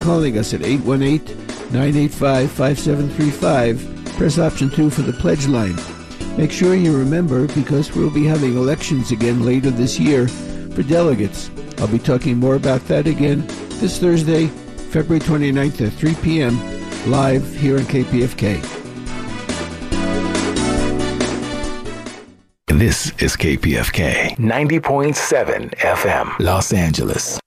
calling us at 818-985-5735. Press option 2 for the pledge line. Make sure you remember because we'll be having elections again later this year for delegates. I'll be talking more about that again this Thursday, February 29th at 3 p.m. live here on KPFK. This is KPFK 90.7 FM, Los Angeles.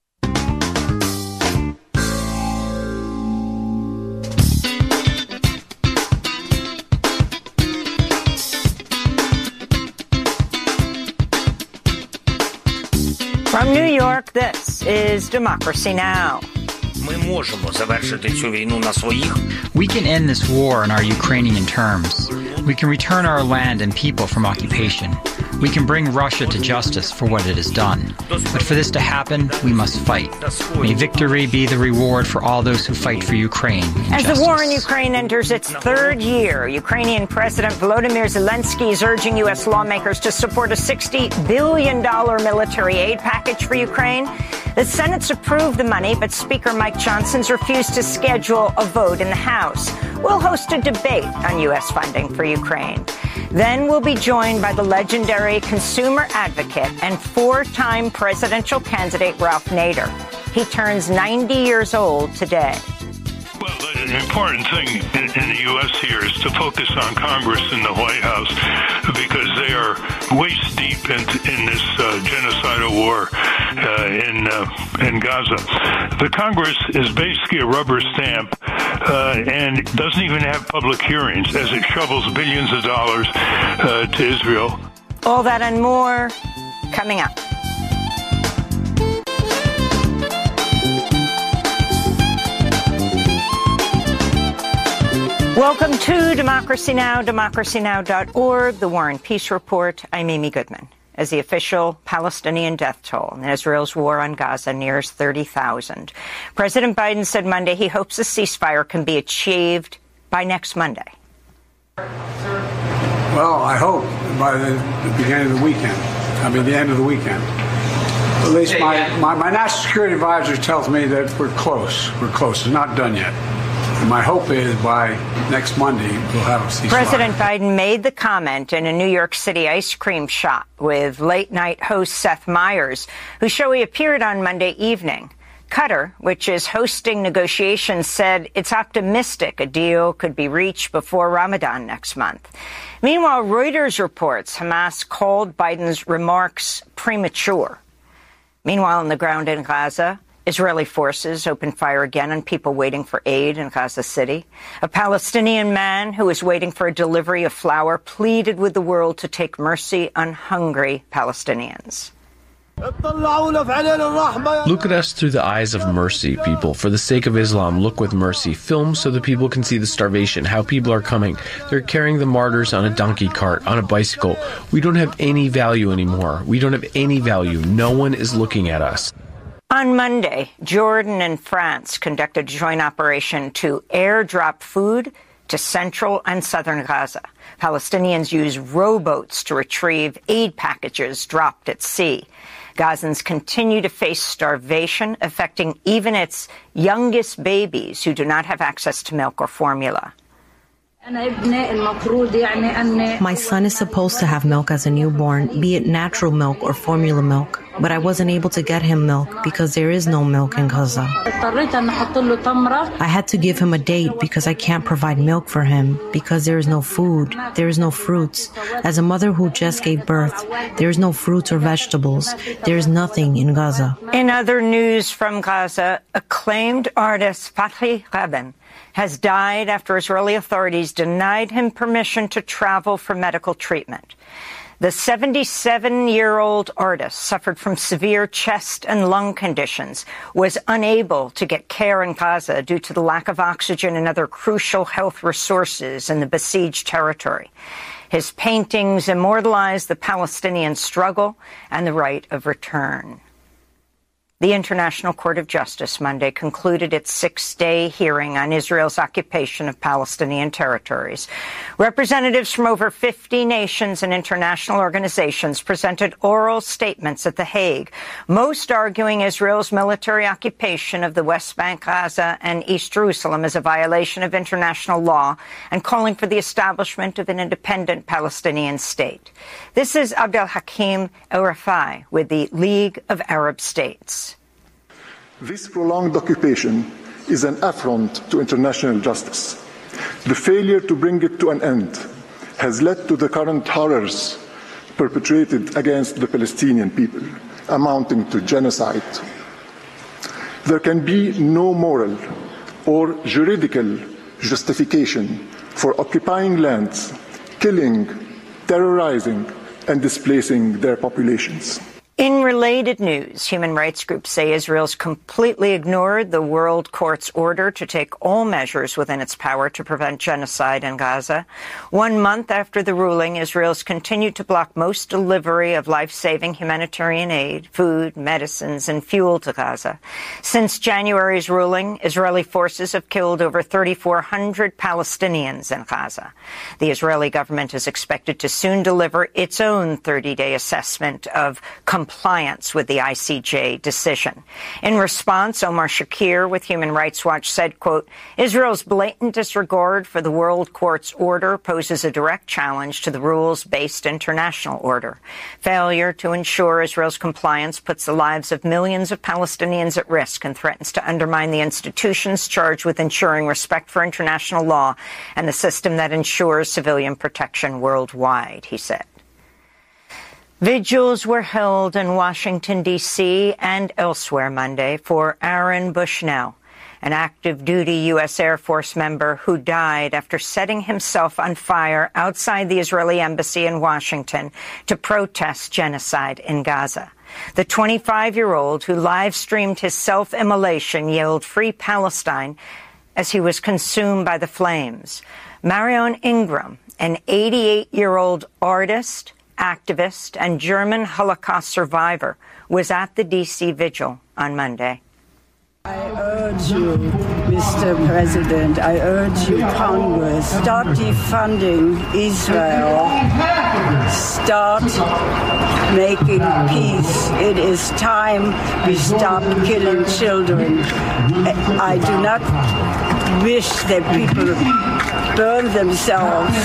This is Democracy Now! Ми можемо завершити цю війну на своїх. We can end this war on our Ukrainian terms. We can return our land and people from occupation. We can bring Russia to justice for what it has done. But for this to happen, we must fight. May victory be the reward for all those who fight for Ukraine. and As the war in justice. Ukraine enters its third year, Ukrainian President Volodymyr Zelensky is urging U.S. lawmakers to support a $60 billion military aid package for Ukraine. The Senate's approved the money, but Speaker Mike Johnson's refused to schedule a vote in the House. We'll host a debate on U.S. funding for Ukraine. Then we'll be joined by the legendary consumer advocate and four-time presidential candidate Ralph Nader. He turns 90 years old today. Well, the important thing in, the U.S. here is to focus on Congress and the White House because they are waist deep in, in this uh, genocidal war uh, in uh, in Gaza. The Congress is basically a rubber stamp uh, and doesn't even have public hearings as it shovels billions of dollars uh, to Israel. All that and more coming up. Welcome to Democracy Now!, democracynow.org, the War and Peace Report. I'm Amy Goodman. As the official Palestinian death toll in Israel's war on Gaza nears 30,000, President Biden said Monday he hopes a ceasefire can be achieved by next Monday. Well, I hope by the, the beginning of the weekend. I mean, the end of the weekend. At least my, my, my national security advisor tells me that we're close. We're close. It's not done yet. And my hope is by next Monday we'll have a ceasefire. President Biden made the comment in a New York City ice cream shop with late night host Seth Meyers, whose show he appeared on Monday evening. Qatar, which is hosting negotiations, said it's optimistic a deal could be reached before Ramadan next month. Meanwhile, Reuters reports Hamas called Biden's remarks premature. Meanwhile, on the ground in Gaza, Israeli forces opened fire again on people waiting for aid in Gaza City. A Palestinian man who was waiting for a delivery of flour pleaded with the world to take mercy on hungry Palestinians. Look at us through the eyes of mercy, people. For the sake of Islam, look with mercy. Film so that people can see the starvation, how people are coming. They're carrying the martyrs on a donkey cart, on a bicycle. We don't have any value anymore. We don't have any value. No one is looking at us. On Monday, Jordan and France conducted a joint operation to airdrop food to central and southern Gaza. Palestinians use rowboats to retrieve aid packages dropped at sea. Gazans continue to face starvation, affecting even its youngest babies who do not have access to milk or formula. My son is supposed to have milk as a newborn, be it natural milk or formula milk, but I wasn't able to get him milk because there is no milk in Gaza. I had to give him a date because I can't provide milk for him because there is no food, there is no fruits. As a mother who just gave birth, there is no fruits or vegetables. There is nothing in Gaza. In other news from Gaza, acclaimed artist Fathi Ghaben has died after Israeli authorities denied him permission to travel for medical treatment. The 77 year old artist suffered from severe chest and lung conditions, was unable to get care in Gaza due to the lack of oxygen and other crucial health resources in the besieged territory. His paintings immortalize the Palestinian struggle and the right of return. The International Court of Justice Monday concluded its six-day hearing on Israel's occupation of Palestinian territories. Representatives from over 50 nations and international organizations presented oral statements at The Hague, most arguing Israel's military occupation of the West Bank, Gaza, and East Jerusalem is a violation of international law and calling for the establishment of an independent Palestinian state. This is Abdel Hakim El with the League of Arab States. This prolonged occupation is an affront to international justice. The failure to bring it to an end has led to the current horrors perpetrated against the Palestinian people, amounting to genocide. There can be no moral or juridical justification for occupying lands, killing, terrorizing, and displacing their populations. In related news, human rights groups say Israel's completely ignored the World Court's order to take all measures within its power to prevent genocide in Gaza. One month after the ruling, Israel's continued to block most delivery of life-saving humanitarian aid, food, medicines, and fuel to Gaza. Since January's ruling, Israeli forces have killed over 3,400 Palestinians in Gaza. The Israeli government is expected to soon deliver its own 30-day assessment of with the ICJ decision. In response, Omar Shakir with Human Rights Watch said, quote, Israel's blatant disregard for the World Court's order poses a direct challenge to the rules-based international order. Failure to ensure Israel's compliance puts the lives of millions of Palestinians at risk and threatens to undermine the institutions charged with ensuring respect for international law and the system that ensures civilian protection worldwide, he said. Vigils were held in Washington, D.C. and elsewhere Monday for Aaron Bushnell, an active duty U.S. Air Force member who died after setting himself on fire outside the Israeli embassy in Washington to protest genocide in Gaza. The 25-year-old who live-streamed his self-immolation yelled Free Palestine as he was consumed by the flames. Marione Ingram, an 88-year-old artist, activist and German Holocaust survivor, was at the D.C. vigil on Monday. I urge you, Mr. President, I urge you, Congress, start defunding Israel. Start making peace. It is time we stop killing children. I do not wish that people burn themselves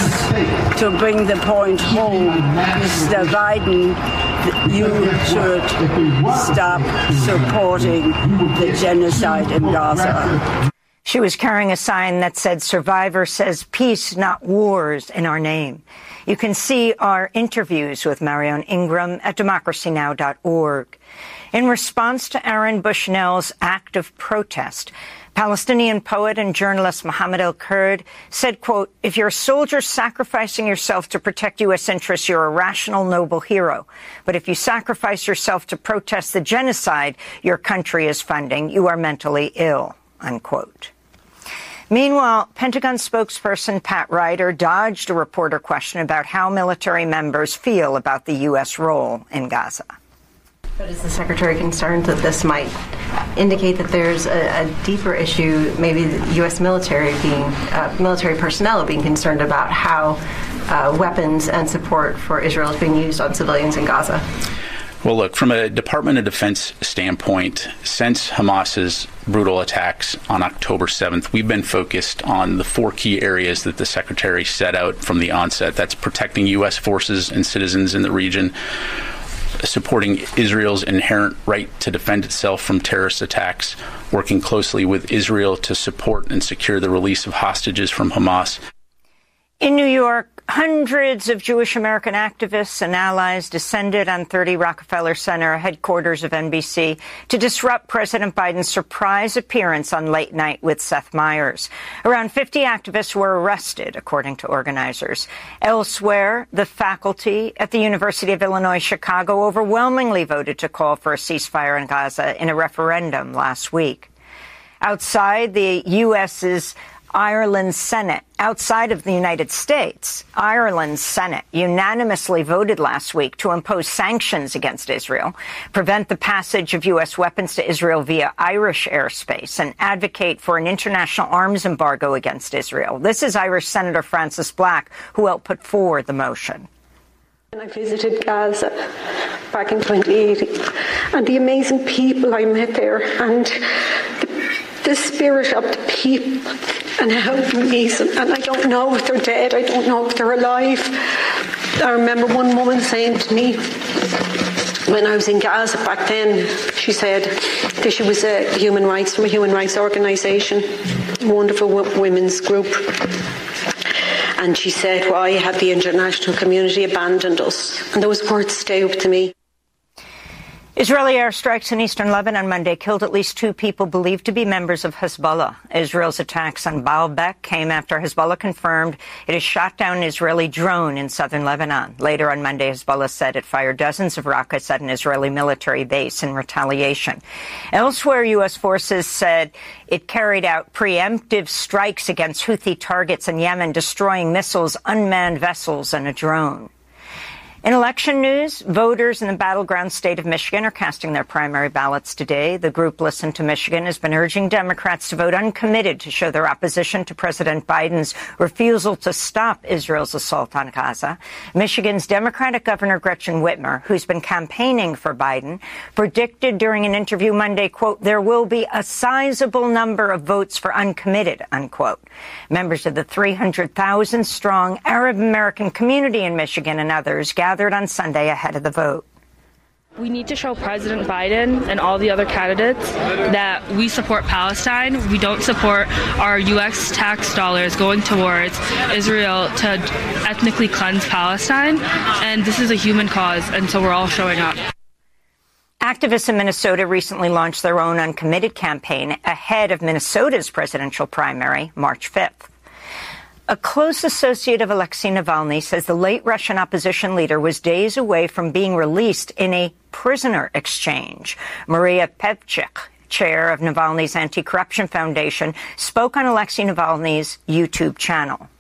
to bring the point home. Mr. Biden, you should stop supporting the genocide in Gaza. She was carrying a sign that said, Survivor says peace, not wars, in our name. You can see our interviews with Marione Ingram at democracynow.org. In response to Aaron Bushnell's act of protest, Palestinian poet and journalist Mohammed El-Kurd said, quote, if you're a soldier sacrificing yourself to protect U.S. interests, you're a rational, noble hero. But if you sacrifice yourself to protest the genocide your country is funding, you are mentally ill, unquote. Meanwhile, Pentagon spokesperson Pat Ryder dodged a reporter question about how military members feel about the U.S. role in Gaza. But is the Secretary concerned that this might indicate that there's a, a deeper issue, maybe the U.S. military being, uh, military personnel being concerned about how uh, weapons and support for Israel is being used on civilians in Gaza? Well, look, from a Department of Defense standpoint, since Hamas's brutal attacks on October 7th, we've been focused on the four key areas that the Secretary set out from the onset. That's protecting U.S. forces and citizens in the region, supporting Israel's inherent right to defend itself from terrorist attacks, working closely with Israel to support and secure the release of hostages from Hamas. In New York, hundreds of Jewish American activists and allies descended on 30 Rockefeller Center, headquarters of NBC, to disrupt President Biden's surprise appearance on Late Night with Seth Meyers. Around 50 activists were arrested, according to organizers. Elsewhere, the faculty at the University of Illinois Chicago overwhelmingly voted to call for a ceasefire in Gaza in a referendum last week. Outside the U.S.'s Ireland's Senate outside of the United States. Ireland's Senate unanimously voted last week to impose sanctions against Israel, prevent the passage of U.S. weapons to Israel via Irish airspace, and advocate for an international arms embargo against Israel. This is Irish Senator Frances Black, who helped put forward the motion. I visited Gaza back in 2018, and the amazing people I met there, and the, the spirit of the people, and how amazing. And I don't know if they're dead, I don't know if they're alive. I remember one woman saying to me, when I was in Gaza back then, she said that she was a human rights from a human rights organisation, wonderful women's group. And she said, Why have the international community abandoned us? And those words stay with me. Israeli airstrikes in eastern Lebanon Monday killed at least two people believed to be members of Hezbollah. Israel's attacks on Baalbek came after Hezbollah confirmed it has shot down an Israeli drone in southern Lebanon. Later on Monday, Hezbollah said it fired dozens of rockets at an Israeli military base in retaliation. Elsewhere, U.S. forces said it carried out preemptive strikes against Houthi targets in Yemen, destroying missiles, unmanned vessels, and a drone. In election news, voters in the battleground state of Michigan are casting their primary ballots today. The group Listen to Michigan has been urging Democrats to vote uncommitted to show their opposition to President Biden's refusal to stop Israel's assault on Gaza. Michigan's Democratic Governor Gretchen Whitmer, who's been campaigning for Biden, predicted during an interview Monday, quote, there will be a sizable number of votes for uncommitted, unquote. Members of the 300,000 strong Arab American community in Michigan and others gathered on Sunday ahead of the vote. We need to show President Biden and all the other candidates that we support Palestine. We don't support our U.S. tax dollars going towards Israel to ethnically cleanse Palestine. And this is a human cause, and so we're all showing up. Activists in Minnesota recently launched their own uncommitted campaign ahead of Minnesota's presidential primary, March 5th. A close associate of Alexei Navalny says the late Russian opposition leader was days away from being released in a prisoner exchange. Maria Pevchikh, chair of Navalny's Anti-Corruption Foundation, spoke on Alexei Navalny's YouTube channel.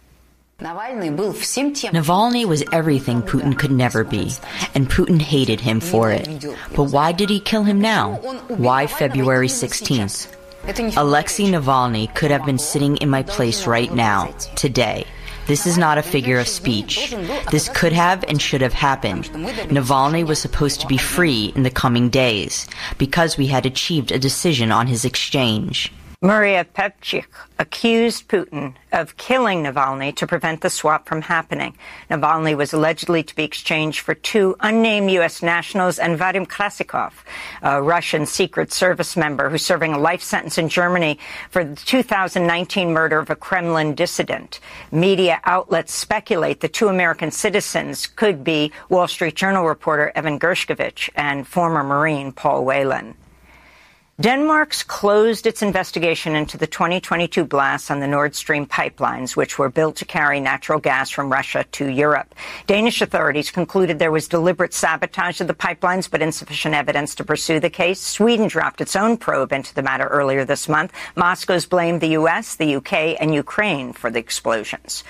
Navalny was everything Putin could never be, and Putin hated him for it. But why did he kill him now? Why February 16th? Alexei Navalny could have been sitting in my place right now, today. This is not a figure of speech. This could have and should have happened. Navalny was supposed to be free in the coming days because we had achieved a decision on his exchange. Maria Pevchikh accused Putin of killing Navalny to prevent the swap from happening. Navalny was allegedly to be exchanged for two unnamed U.S. nationals and Vadim Krasikov, a Russian Secret Service member who's serving a life sentence in Germany for the 2019 murder of a Kremlin dissident. Media outlets speculate the two American citizens could be Wall Street Journal reporter Evan Gershkovich and former Marine Paul Whelan. Denmark's closed its investigation into the 2022 blasts on the Nord Stream pipelines, which were built to carry natural gas from Russia to Europe. Danish authorities concluded there was deliberate sabotage of the pipelines, but insufficient evidence to pursue the case. Sweden dropped its own probe into the matter earlier this month. Moscow's blamed the U.S., the U.K., and Ukraine for the explosions.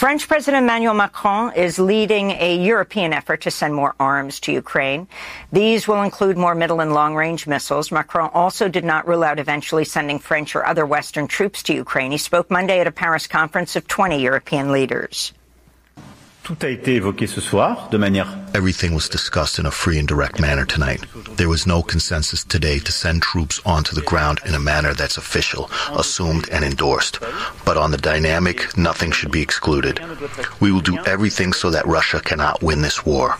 French President Emmanuel Macron is leading a European effort to send more arms to Ukraine. These will include more middle and long range missiles. Macron also did not rule out eventually sending French or other Western troops to Ukraine. He spoke Monday at a Paris conference of 20 European leaders. Everything was discussed in a free and direct manner tonight. There was no consensus today to send troops onto the ground in a manner that's official, assumed, and endorsed. But on the dynamic, nothing should be excluded. We will do everything so that Russia cannot win this war.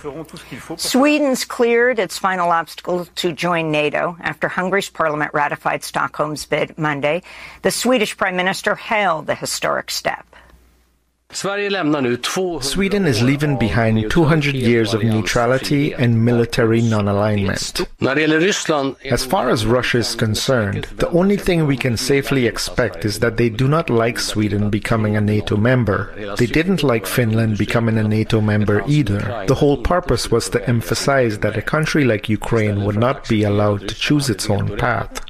Sweden's cleared its final obstacle to join NATO after Hungary's parliament ratified Stockholm's bid Monday. The Swedish prime minister hailed the historic step. Sweden is leaving behind 200 years of neutrality and military non-alignment. As far as Russia is concerned, the only thing we can safely expect is that they do not like Sweden becoming a NATO member. They didn't like Finland becoming a NATO member either. The whole purpose was to emphasize that a country like Ukraine would not be allowed to choose its own path.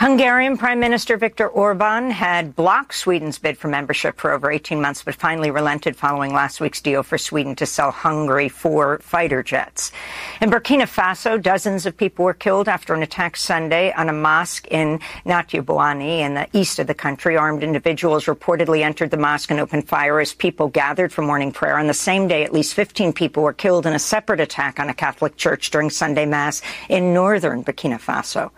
Hungarian Prime Minister Viktor Orban had blocked Sweden's bid for membership for over 18 months, but finally relented following last week's deal for Sweden to sell Hungary four fighter jets. In Burkina Faso, dozens of people were killed after an attack Sunday on a mosque in Natiabouani in the east of the country. Armed individuals reportedly entered the mosque and opened fire as people gathered for morning prayer. On the same day, at least 15 people were killed in a separate attack on a Catholic church during Sunday Mass in northern Burkina Faso.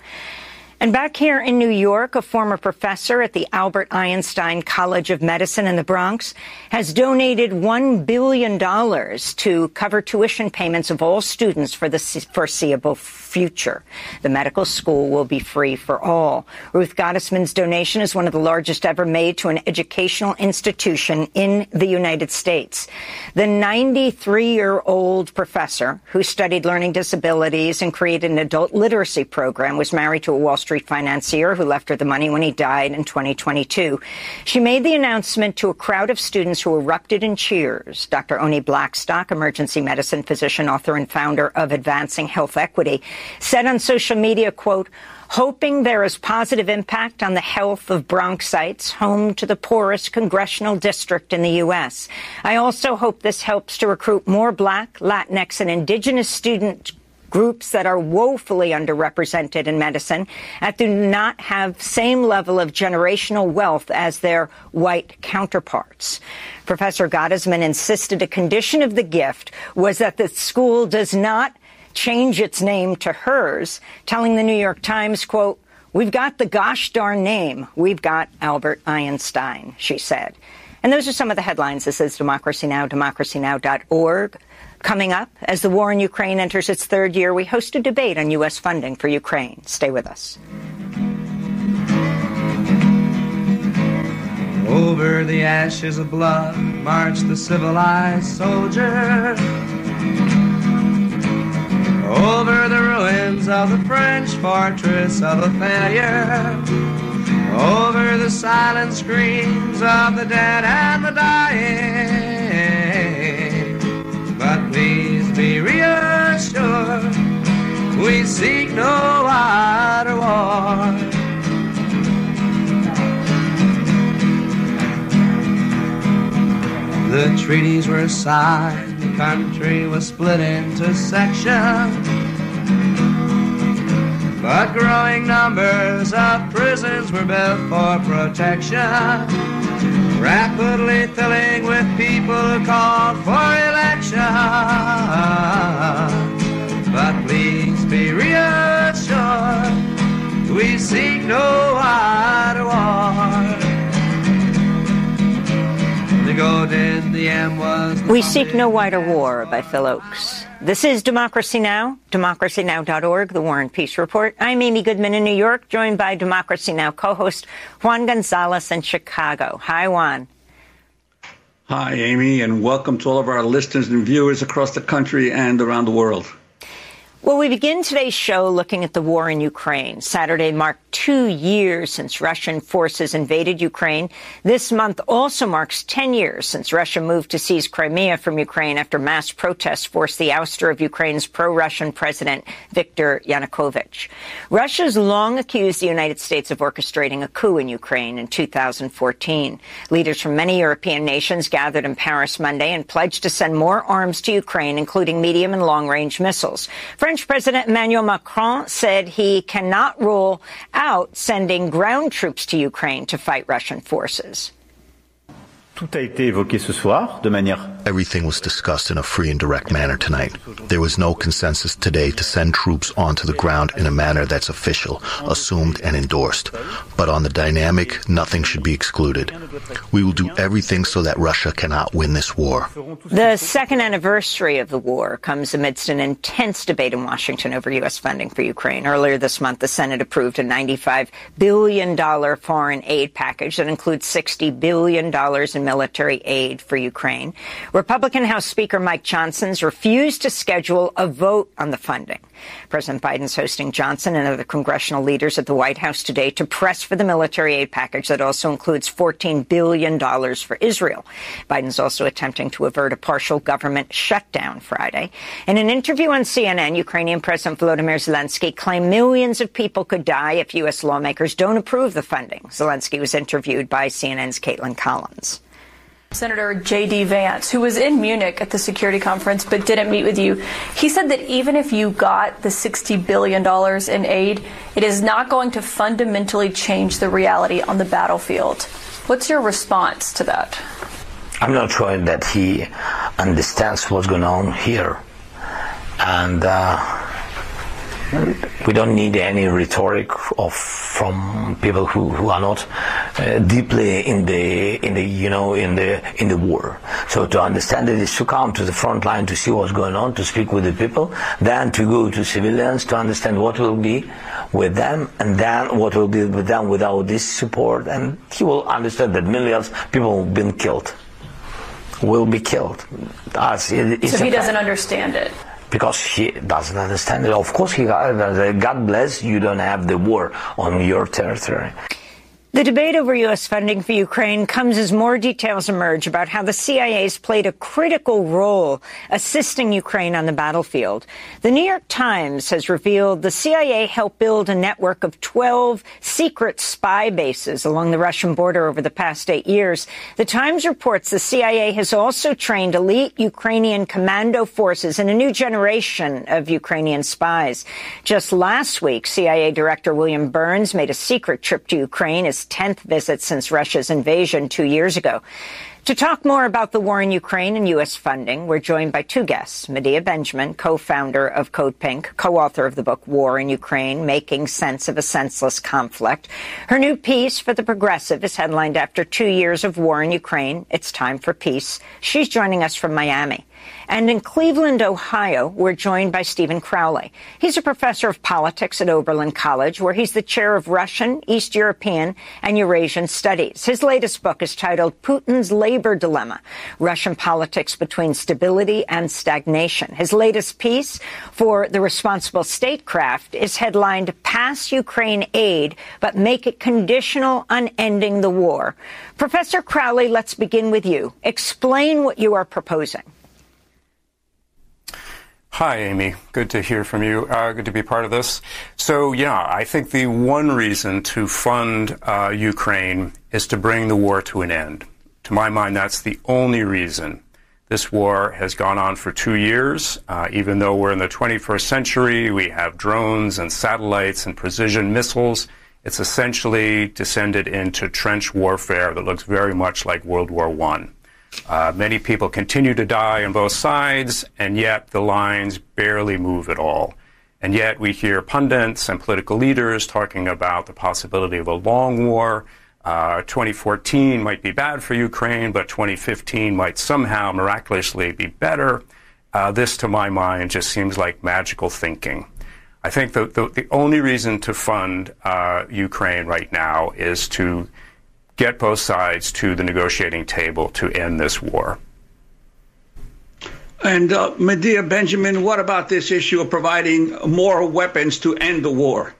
And back here in New York, a former professor at the Albert Einstein College of Medicine in the Bronx has donated $1 billion to cover tuition payments of all students for the foreseeable future. The medical school will be free for all. Ruth Gottesman's donation is one of the largest ever made to an educational institution in the United States. The 93-year-old professor who studied learning disabilities and created an adult literacy program was married to a Wall Street financier who left her the money when he died in 2022. She made the announcement to a crowd of students who erupted in cheers. Dr. Oni Blackstock, emergency medicine physician, author and founder of Advancing Health Equity, said on social media, quote, hoping there is positive impact on the health of Bronxites, home to the poorest congressional district in the U.S. I also hope this helps to recruit more black, Latinx, and indigenous student groups that are woefully underrepresented in medicine that do not have same level of generational wealth as their white counterparts. Professor Gottesman insisted a condition of the gift was that the school does not change its name to hers, telling the New York Times, quote, We've got the gosh darn name. We've got Albert Einstein, she said. And those are some of the headlines. This is Democracy Now!, democracynow.org. Coming up, as the war in Ukraine enters its third year, we host a debate on U.S. funding for Ukraine. Stay with us. Over the ashes of blood march the civilized soldier over the ruins of the French fortress of a failure, over the silent screams of the dead and the dying. Please be reassured, we seek no wider war. The treaties were signed the country was split into sections. But growing numbers of prisons were built for protection, rapidly filling with people who called for election. But please be reassured, we seek no wider war. We Seek No Wider War by Phil Ochs. This is Democracy Now!, democracynow.org, the War and Peace Report. I'm Amy Goodman in New York, joined by Democracy Now! co-host Juan Gonzalez in Chicago. Hi, Juan. Hi, Amy, and welcome to all of our listeners and viewers across the country and around the world. Well, we begin today's show looking at the war in Ukraine. Saturday marked two years since Russian forces invaded Ukraine. This month also marks 10 years since Russia moved to seize Crimea from Ukraine after mass protests forced the ouster of Ukraine's pro-Russian president, Viktor Yanukovych. Russia's long accused the United States of orchestrating a coup in Ukraine in 2014. Leaders from many European nations gathered in Paris Monday and pledged to send more arms to Ukraine, including medium and long-range missiles. French President Emmanuel Macron said he cannot rule out sending ground troops to Ukraine to fight Russian forces. Tout a été évoqué ce soir de manière Everything was discussed in a free and direct manner tonight. There was no consensus today to send troops onto the ground in a manner that's official, assumed, and endorsed. But on the dynamic, nothing should be excluded. We will do everything so that Russia cannot win this war. The second anniversary of the war comes amidst an intense debate in Washington over U.S. funding for Ukraine. Earlier this month, the Senate approved a $95 billion foreign aid package that includes $60 billion in military aid for Ukraine. Republican House Speaker Mike Johnson's refused to schedule a vote on the funding. President Biden's hosting Johnson and other congressional leaders at the White House today to press for the military aid package that also includes $14 billion for Israel. Biden's also attempting to avert a partial government shutdown Friday. In an interview on CNN, Ukrainian President Volodymyr Zelensky claimed millions of people could die if U.S. lawmakers don't approve the funding. Zelensky was interviewed by CNN's Kaitlan Collins. Senator J.D. Vance, who was in Munich at the security conference but didn't meet with you, he said that even if you got the $60 billion in aid, it is not going to fundamentally change the reality on the battlefield. What's your response to that? I'm not sure that he understands what's going on here. And uh, we don't need any rhetoric of from people who, who are not uh, deeply in the in the you know in the in the war. So to understand it is to come to the front line to see what's going on, to speak with the people, then to go to civilians to understand what will be with them, and then what will be with them without this support, and he will understand that millions of people have been killed, will be killed. It, so he doesn't understand it because he doesn't understand it. Of course, he God bless you don't have the war on your territory. The debate over U.S. funding for Ukraine comes as more details emerge about how the CIA has played a critical role assisting Ukraine on the battlefield. The New York Times has revealed the CIA helped build a network of 12 secret spy bases along the Russian border over the past eight years. The Times reports the CIA has also trained elite Ukrainian commando forces and a new generation of Ukrainian spies. Just last week, CIA Director William Burns made a secret trip to Ukraine as 10th visit since Russia's invasion two years ago. To talk more about the war in Ukraine and U.S. funding, we're joined by two guests. Medea Benjamin, co-founder of Code Pink, co-author of the book War in Ukraine, Making Sense of a Senseless Conflict. Her new piece for The Progressive is headlined after two years of war in Ukraine. It's time for peace. She's joining us from Miami. And in Cleveland, Ohio, we're joined by Stephen Crowley. He's a professor of politics at Oberlin College, where he's the chair of Russian, East European, and Eurasian studies. His latest book is titled Putin's Labor Dilemma, Russian Politics Between Stability and Stagnation. His latest piece for The Responsible Statecraft is headlined Pass Ukraine Aid, but Make It Conditional on Ending the War. Professor Crowley, let's begin with you. Explain what you are proposing. Hi, Amy. Good to hear from you. Uh, good to be part of this. So, yeah, I think the one reason to fund uh, Ukraine is to bring the war to an end. To my mind, that's the only reason. This war has gone on for two years. Uh, even though we're in the 21st century, we have drones and satellites and precision missiles. It's essentially descended into trench warfare that looks very much like World War One. Uh, many people continue to die on both sides, and yet the lines barely move at all. And yet we hear pundits and political leaders talking about the possibility of a long war. Uh, 2014 might be bad for Ukraine, but 2015 might somehow miraculously be better. Uh, this, to my mind, just seems like magical thinking. I think the, the, the only reason to fund uh, Ukraine right now is to get both sides to the negotiating table to end this war. And uh, Medea Benjamin, what about this issue of providing more weapons to end the war?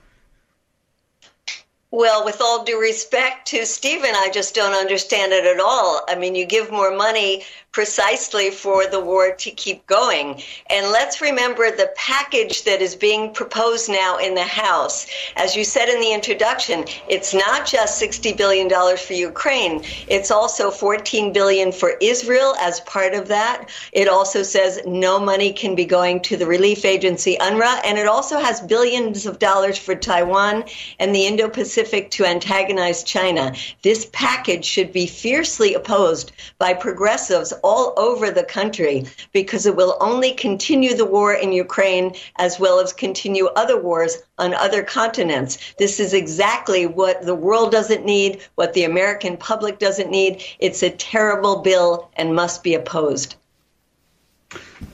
Well, with all due respect to Stephen, I just don't understand it at all. I mean, you give more money precisely for the war to keep going. And let's remember the package that is being proposed now in the House. As you said in the introduction, it's not just $60 billion for Ukraine. It's also 14 billion for Israel as part of that. It also says no money can be going to the relief agency UNRWA. And it also has billions of dollars for Taiwan and the Indo-Pacific to antagonize China. This package should be fiercely opposed by progressives all over the country because it will only continue the war in Ukraine as well as continue other wars on other continents. This is exactly what the world doesn't need, what the American public doesn't need. It's a terrible bill and must be opposed.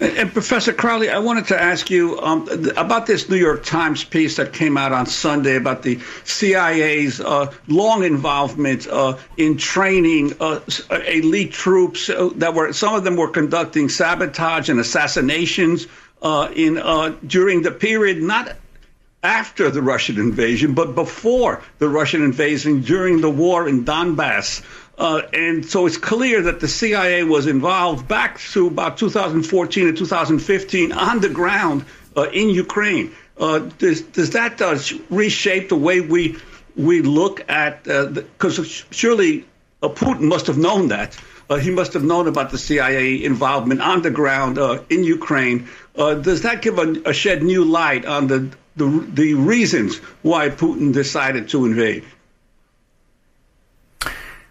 And Professor Crowley, I wanted to ask you um, about this New York Times piece that came out on Sunday about the CIA's uh, long involvement uh, in training uh, elite troops uh, that were some of them were conducting sabotage and assassinations uh, in uh, during the period not after the Russian invasion, but before the Russian invasion during the war in Donbass. Uh, and so it's clear that the CIA was involved back through about 2014 and 2015 on the ground uh, in Ukraine. Uh, does, does that uh, reshape the way we we look at because uh, surely Putin must have known that he must have known about the CIA involvement on the ground in Ukraine. does that give a, a shed new light on the, the the reasons why Putin decided to invade?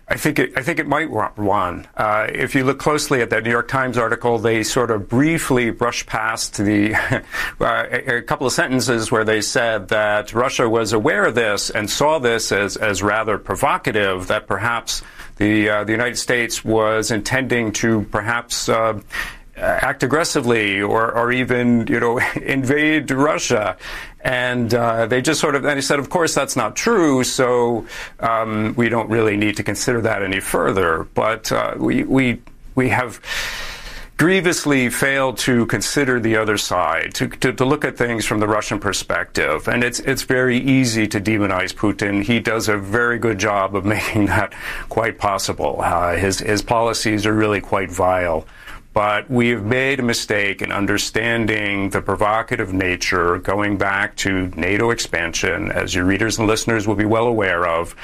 I think it, I think it might, Juan. Uh, if you look closely at that New York Times article, they sort of briefly brush past the uh, a, couple of sentences where they said that Russia was aware of this and saw this as, as rather provocative. That perhaps the uh, the United States was intending to perhaps uh, act aggressively or, or even, you know, invade Russia. And uh, they just sort of, and he said, of course, that's not true, so um, we don't really need to consider that any further. But uh, we, we, we have grievously failed to consider the other side, to, to, to, look at things from the Russian perspective. And it's, it's very easy to demonize Putin. He does a very good job of making that quite possible. Uh, his, his policies are really quite vile. But we have made a mistake in understanding the provocative nature going back to NATO expansion, as your readers and listeners will be well aware of.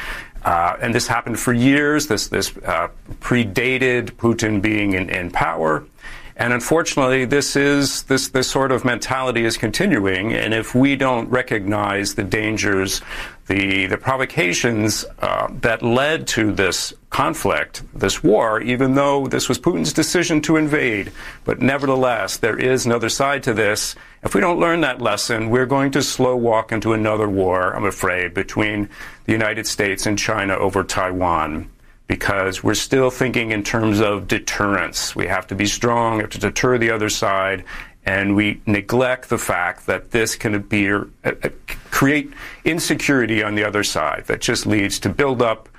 Uh, and this happened for years. This, this uh, predated Putin being in, in power. And unfortunately, this is this this sort of mentality is continuing. And if we don't recognize the dangers, the the provocations uh, that led to this conflict, this war, even though this was Putin's decision to invade, but nevertheless, there is another side to this. If we don't learn that lesson, we're going to slow walk into another war. I'm afraid between the United States and China over Taiwan because we're still thinking in terms of deterrence. We have to be strong, we have to deter the other side, and we neglect the fact that this can uh, uh, create insecurity on the other side that just leads to build up,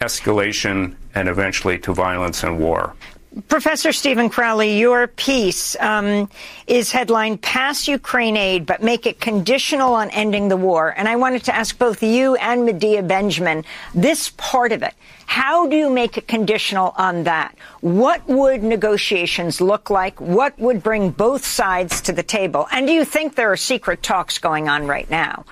escalation, and eventually to violence and war. Professor Stephen Crowley, your piece um, is headlined Pass Ukraine Aid, but make it conditional on ending the war. And I wanted to ask both you and Medea Benjamin this part of it. How do you make it conditional on that? What would negotiations look like? What would bring both sides to the table? And do you think there are secret talks going on right now?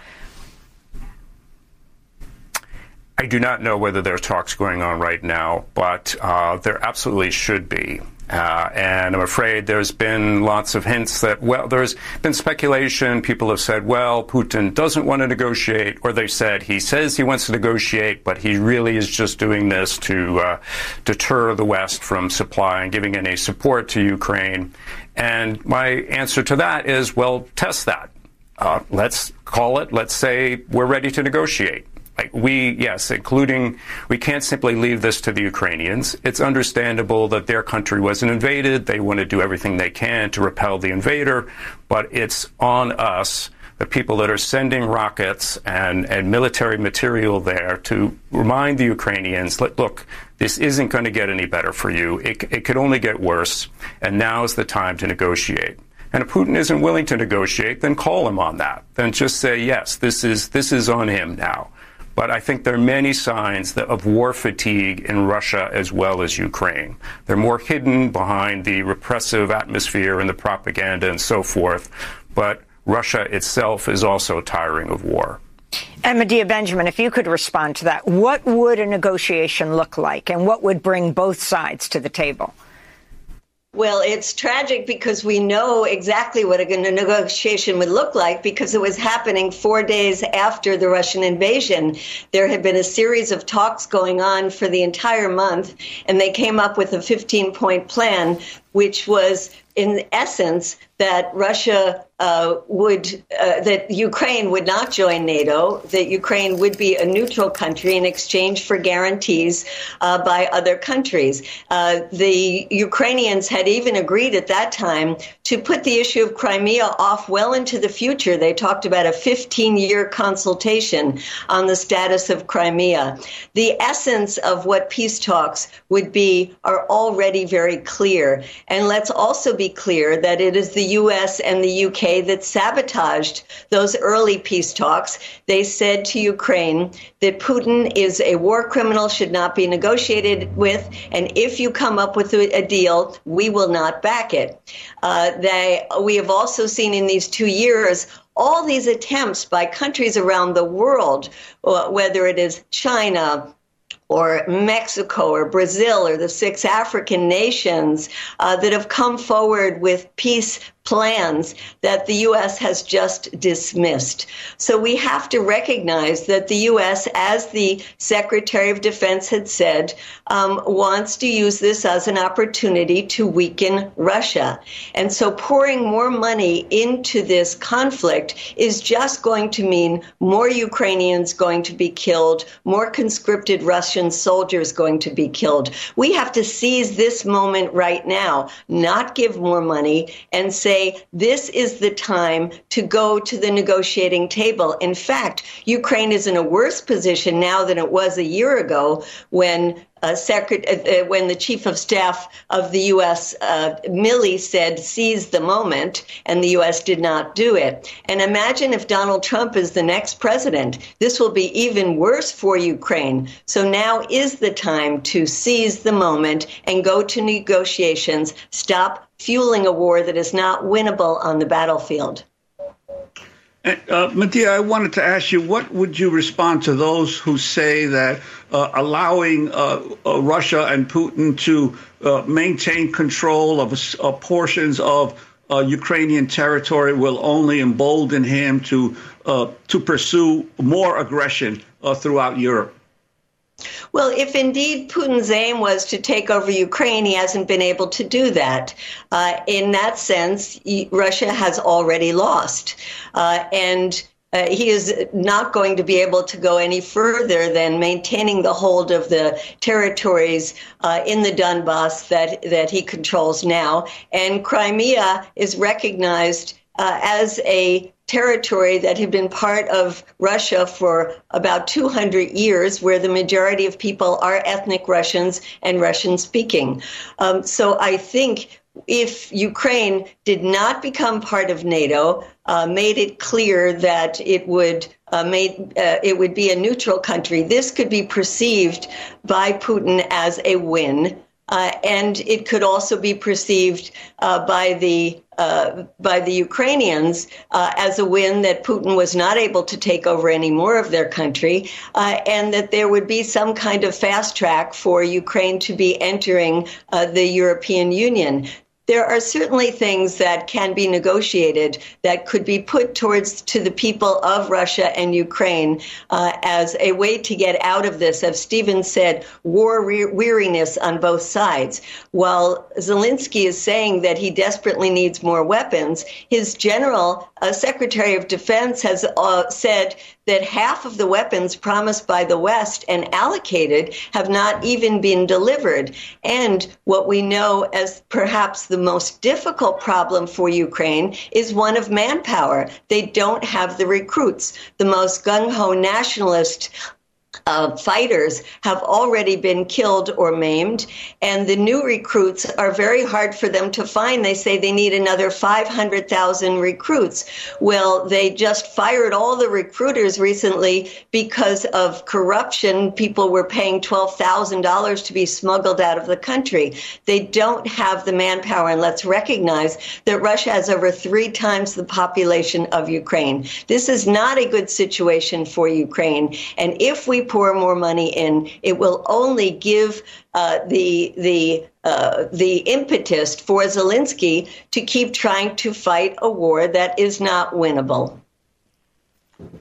I do not know whether there are talks going on right now, but uh, there absolutely should be. Uh, and I'm afraid there's been lots of hints that, well, there's been speculation. People have said, well, Putin doesn't want to negotiate, or they said he says he wants to negotiate, but he really is just doing this to uh, deter the West from supplying, giving any support to Ukraine. And my answer to that is, well, test that. Uh, let's call it. Let's say we're ready to negotiate. Like we, yes, including, we can't simply leave this to the Ukrainians. It's understandable that their country wasn't invaded. They want to do everything they can to repel the invader, but it's on us, the people that are sending rockets and, and military material there, to remind the Ukrainians, look, this isn't going to get any better for you. It, it could only get worse, and now is the time to negotiate. And if Putin isn't willing to negotiate, then call him on that. Then just say, yes, this is, this is on him now. But I think there are many signs of war fatigue in Russia as well as Ukraine. They're more hidden behind the repressive atmosphere and the propaganda and so forth. But Russia itself is also tiring of war. And Medea Benjamin, if you could respond to that, what would a negotiation look like and what would bring both sides to the table? Well, it's tragic because we know exactly what a negotiation would look like because it was happening four days after the Russian invasion. There had been a series of talks going on for the entire month, and they came up with a 15 point plan which was in essence that Russia uh, would uh, that Ukraine would not join NATO, that Ukraine would be a neutral country in exchange for guarantees uh, by other countries. Uh, the Ukrainians had even agreed at that time to put the issue of Crimea off well into the future. They talked about a 15-year consultation on the status of Crimea. The essence of what peace talks would be are already very clear, and let's also be clear that it is the U.S. and the UK that sabotaged those early peace talks. They said to Ukraine that Putin is a war criminal, should not be negotiated with, and if you come up with a deal, we will not back it. Uh, they, we have also seen in these two years all these attempts by countries around the world, uh, whether it is China, or Mexico or Brazil or the six African nations uh, that have come forward with peace plans that the U.S. has just dismissed. So we have to recognize that the U.S., as the Secretary of Defense had said, um, wants to use this as an opportunity to weaken Russia. And so pouring more money into this conflict is just going to mean more Ukrainians going to be killed, more conscripted Russian soldiers going to be killed. We have to seize this moment right now, not give more money and say, say this is the time to go to the negotiating table. In fact, Ukraine is in a worse position now than it was a year ago when uh, uh, uh when the chief of staff of the U.S. Uh, Milley said seize the moment, and the U.S. did not do it. And imagine if Donald Trump is the next president. This will be even worse for Ukraine. So now is the time to seize the moment and go to negotiations. Stop fueling a war that is not winnable on the battlefield. Uh, I wanted to ask you, what would you respond to those who say that uh, allowing uh, uh Russia and Putin to uh, maintain control of portions of uh, Ukrainian territory will only embolden him to to pursue more aggression throughout Europe? Well, if indeed Putin's aim was to take over Ukraine, he hasn't been able to do that. Uh, in that sense, Russia has already lost. Uh, and uh, he is not going to be able to go any further than maintaining the hold of the territories uh, in the Donbass that, that he controls now. And Crimea is recognized uh, as a territory that had been part of Russia for about 200 years, where the majority of people are ethnic Russians and Russian speaking. Um, so I think if Ukraine did not become part of NATO, uh, made it clear that it would uh, made uh, it would be a neutral country, this could be perceived by Putin as a win. Uh, and it could also be perceived uh, by the uh, by the Ukrainians uh, as a win that Putin was not able to take over any more of their country, uh, and that there would be some kind of fast track for Ukraine to be entering uh, the European Union there are certainly things that can be negotiated that could be put towards to the people of Russia and Ukraine uh, as a way to get out of this. As Stephen said, war weariness on both sides. While Zelensky is saying that he desperately needs more weapons, his general uh, Secretary of Defense has uh, said that half of the weapons promised by the West and allocated have not even been delivered. And what we know as perhaps the most difficult problem for Ukraine is one of manpower. They don't have the recruits. The most gung ho nationalist uh, fighters have already been killed or maimed, and the new recruits are very hard for them to find. They say they need another 500,000 recruits. Well, they just fired all the recruiters recently because of corruption. People were paying $12,000 to be smuggled out of the country. They don't have the manpower, and let's recognize that Russia has over three times the population of Ukraine. This is not a good situation for Ukraine, and if we pour more money in, it will only give uh, the the uh, the impetus for Zelensky to keep trying to fight a war that is not winnable.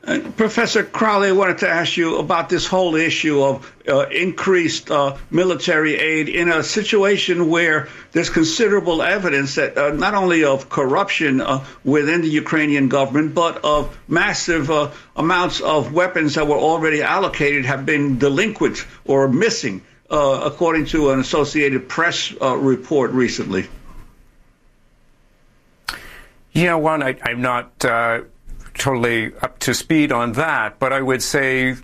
Uh, Professor Crowley, I wanted to ask you about this whole issue of uh, increased uh, military aid in a situation where there's considerable evidence that uh, not only of corruption uh, within the Ukrainian government, but of massive uh, amounts of weapons that were already allocated have been delinquent or missing, according to an Associated Press report recently. Yeah, one, I, am not totally up to speed on that, but I would say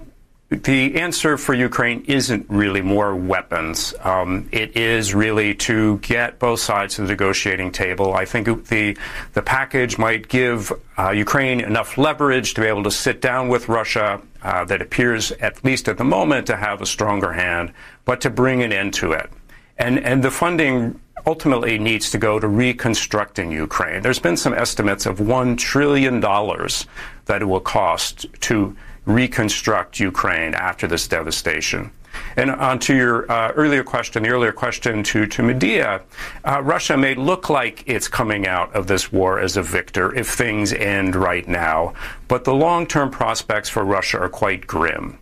the answer for Ukraine isn't really more weapons. Um, it is really to get both sides to the negotiating table. I think the the package might give uh, Ukraine enough leverage to be able to sit down with Russia. Uh, that appears, at least at the moment, to have a stronger hand, but to bring an end to it. And and the funding ultimately needs to go to reconstructing Ukraine. There's been some estimates of $1 trillion that it will cost to reconstruct Ukraine after this devastation. And on to your uh, earlier question, the earlier question to, to Medea, uh, Russia may look like it's coming out of this war as a victor if things end right now, but the long term prospects for Russia are quite grim.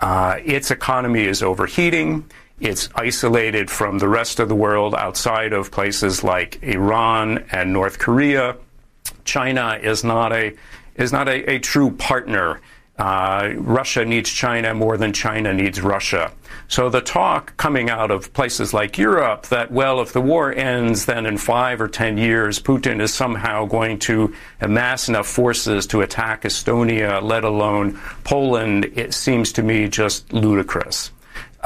Uh, its economy is overheating. It's isolated from the rest of the world outside of places like Iran and North Korea. China is not a is not a, a true partner. Uh, Russia needs China more than China needs Russia. So the talk coming out of places like Europe that, well, if the war ends, then in five or ten years, Putin is somehow going to amass enough forces to attack Estonia, let alone Poland, it seems to me just ludicrous.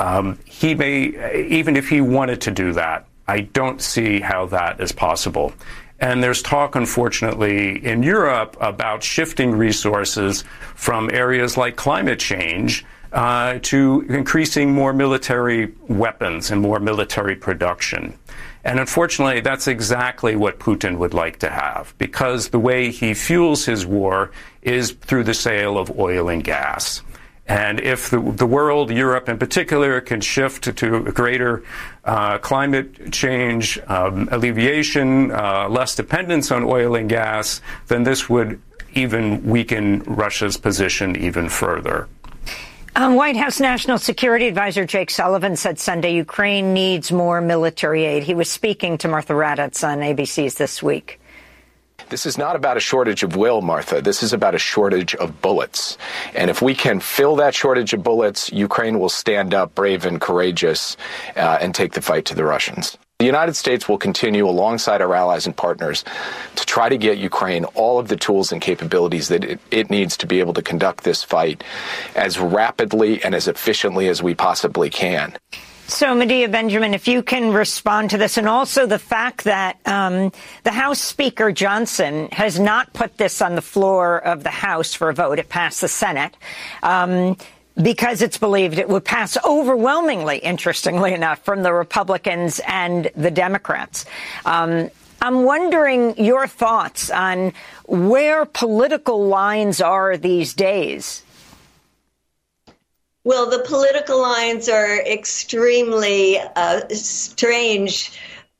Um, he may, even if he wanted to do that, I don't see how that is possible. And there's talk, unfortunately, in Europe about shifting resources from areas like climate change uh, to increasing more military weapons and more military production. And unfortunately, that's exactly what Putin would like to have, because the way he fuels his war is through the sale of oil and gas. And if the, the world, Europe in particular, can shift to greater uh, climate change, um, alleviation, uh, less dependence on oil and gas, then this would even weaken Russia's position even further. Um, White House National Security Advisor Jake Sullivan said Sunday Ukraine needs more military aid. He was speaking to Martha Raddatz on ABC's This Week. This is not about a shortage of will, Martha. This is about a shortage of bullets. And if we can fill that shortage of bullets, Ukraine will stand up brave and courageous uh, and take the fight to the Russians. The United States will continue alongside our allies and partners to try to get Ukraine all of the tools and capabilities that it, it, needs to be able to conduct this fight as rapidly and as efficiently as we possibly can. So, Medea Benjamin, if you can respond to this, and also the fact that um, the House Speaker Johnson has not put this on the floor of the House for a vote. It passed the Senate. Um, because it's believed it would pass overwhelmingly, interestingly enough, from the Republicans and the Democrats. Um, I'm wondering your thoughts on where political lines are these days well, the political lines are extremely uh, strange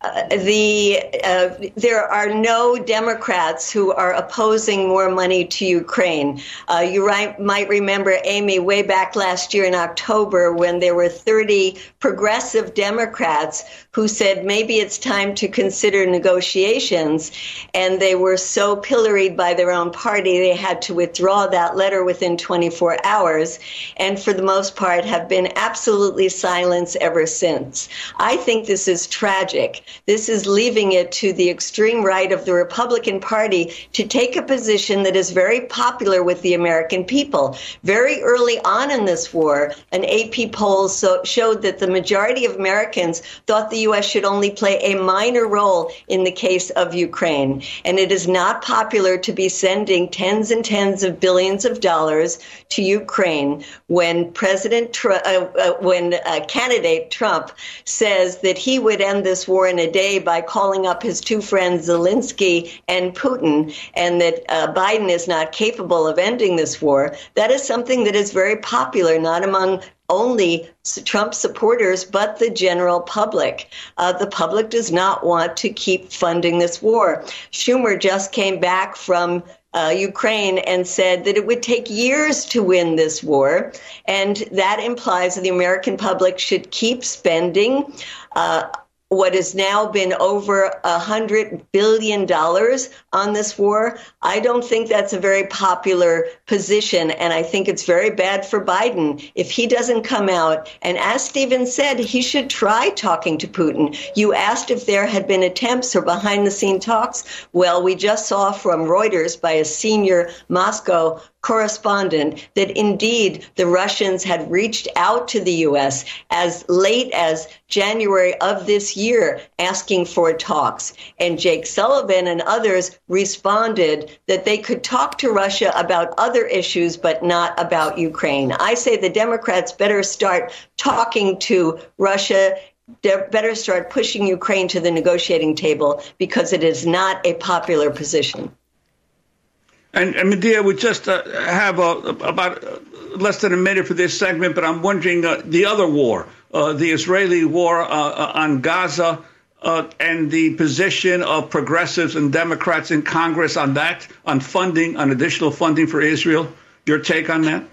uh, the uh, there are no Democrats who are opposing more money to Ukraine. Uh, you right, might remember Amy way back last year in October when there were 30 progressive Democrats who said maybe it's time to consider negotiations, and they were so pilloried by their own party they had to withdraw that letter within 24 hours, and for the most part have been absolutely silenced ever since. I think this is tragic. This is leaving it to the extreme right of the Republican Party to take a position that is very popular with the American people. Very early on in this war, an AP poll so, showed that the majority of Americans thought the U.S. should only play a minor role in the case of Ukraine. And it is not popular to be sending tens and tens of billions of dollars to Ukraine when President Tr- uh, uh, when uh, candidate Trump says that he would end this war in a day by calling up his two friends Zelensky and Putin, and that uh, Biden is not capable of ending this war. That is something that is very popular, not among only Trump supporters, but the general public. Uh, the public does not want to keep funding this war. Schumer just came back from uh, Ukraine and said that it would take years to win this war. And that implies that the American public should keep spending. Uh, what has now been over a hundred billion dollars on this war. I don't think that's a very popular position, and I think it's very bad for Biden if he doesn't come out. And as Stephen said, he should try talking to Putin. You asked if there had been attempts or behind the scene talks. Well, we just saw from Reuters by a senior Moscow correspondent that indeed the Russians had reached out to the U.S. as late as January of this year asking for talks. And Jake Sullivan and others responded that they could talk to Russia about other issues, but not about Ukraine. I say the Democrats better start talking to Russia better start pushing Ukraine to the negotiating table because it is not a popular position. And, and Medea, we just uh, have a, about uh, less than a minute for this segment, but I'm wondering uh, the other war, uh, the Israeli war uh, uh, on Gaza, Uh, and the position of progressives and Democrats in Congress on that, on funding, on additional funding for Israel. Your take on that?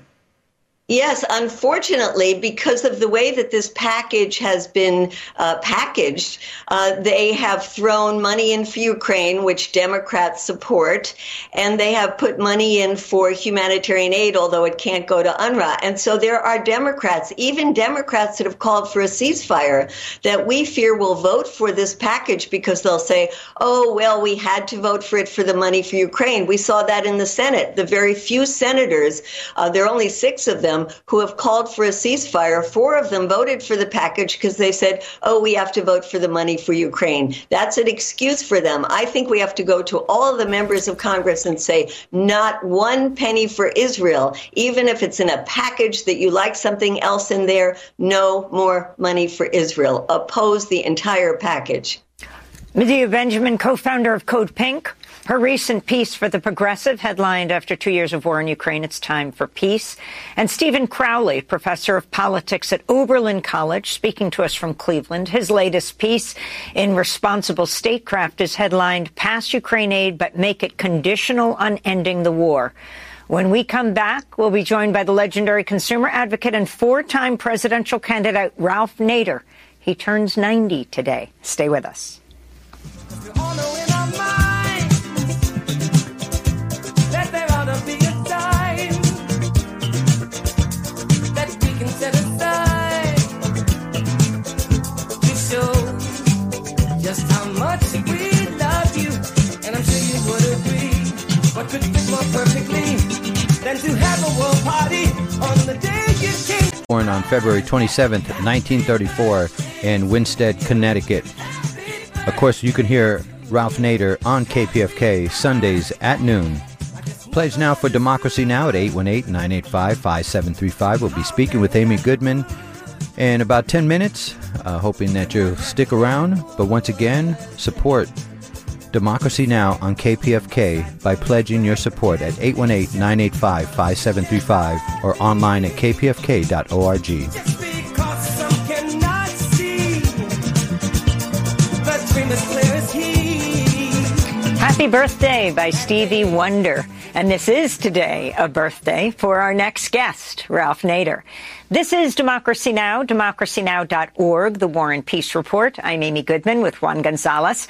Yes, unfortunately, because of the way that this package has been uh, packaged, uh, they have thrown money in for Ukraine, which Democrats support, and they have put money in for humanitarian aid, although it can't go to UNRWA. And so there are Democrats, even Democrats that have called for a ceasefire, that we fear will vote for this package because they'll say, oh, well, we had to vote for it for the money for Ukraine. We saw that in the Senate. The very few senators, uh, there are only six of them them who have called for a ceasefire. Four of them voted for the package because they said, oh, we have to vote for the money for Ukraine. That's an excuse for them. I think we have to go to all the members of Congress and say, not one penny for Israel, even if it's in a package that you like something else in there, no more money for Israel. Oppose the entire package. Medea Benjamin, co founder of Code Pink. Her recent piece for The Progressive headlined after two years of war in Ukraine, it's time for peace. And Stephen Crowley, professor of politics at Oberlin College, speaking to us from Cleveland. His latest piece in Responsible Statecraft is headlined Pass Ukraine Aid, but Make It Conditional on Ending the War. When we come back, we'll be joined by the legendary consumer advocate and four-time presidential candidate Ralph Nader. He turns 90 today. Stay with us. Born on February 27, 1934, in Winsted, Connecticut. Of course, you can hear Ralph Nader on KPFK Sundays at noon. Plays now for Democracy Now! at 818-985-5735. We'll be speaking with Amy Goodman in about 10 minutes, uh, hoping that you'll stick around. But once again, support Democracy Now! on KPFK by pledging your support at 818-985-5735 or online at kpfk.org. Happy birthday by Stevie Wonder. And this is today a birthday for our next guest, Ralph Nader. This is Democracy Now!, democracynow.org, the War and Peace Report. I'm Amy Goodman with Juan Gonzalez.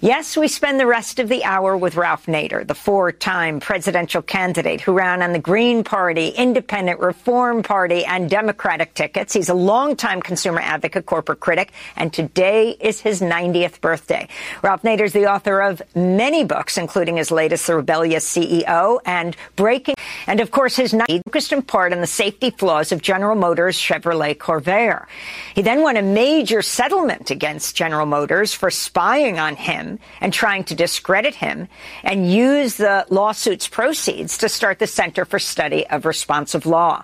Yes, we spend the rest of the hour with Ralph Nader, the four-time presidential candidate who ran on the Green Party, Independent Reform Party, and Democratic tickets. He's a longtime consumer advocate, corporate critic, and today is his 90th birthday. Ralph Nader is the author of many books, including his latest, The Rebellious CEO, and Breaking, and of course his 90 focused in part on the safety flaws of General Motors Chevrolet Corvair. He then won a major settlement against General Motors for spying on him and trying to discredit him and use the lawsuit's proceeds to start the Center for Study of Responsive Law.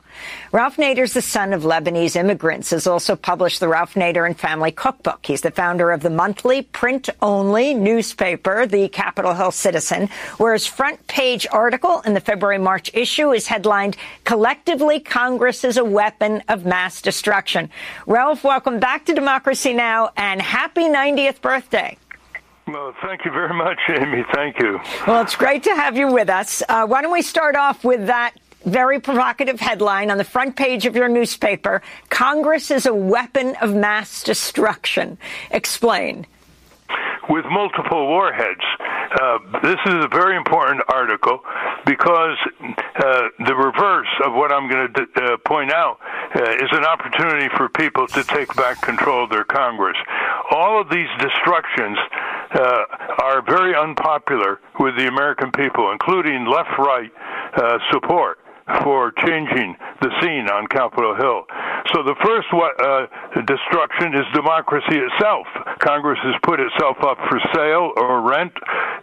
Ralph Nader is the son of Lebanese immigrants, has also published the Ralph Nader and Family Cookbook. He's the founder of the monthly print-only newspaper, the Capitol Hill Citizen, where his front page article in the February-March issue is headlined, Collectively, Congress is a Weapon of Mass Destruction. Ralph, welcome back to Democracy Now! and happy 90th birthday. Well, thank you very much, Amy. Thank you. Well, it's great to have you with us. Uh, why don't we start off with that very provocative headline on the front page of your newspaper Congress is a weapon of mass destruction. Explain. With multiple warheads. Uh, this is a very important article because uh, the reverse of what I'm going to uh, point out uh, is an opportunity for people to take back control of their Congress. All of these destructions uh, are very unpopular with the American people, including left right uh, support for changing the scene on Capitol Hill. So the first uh, destruction is democracy itself. Congress has put itself up for sale or rent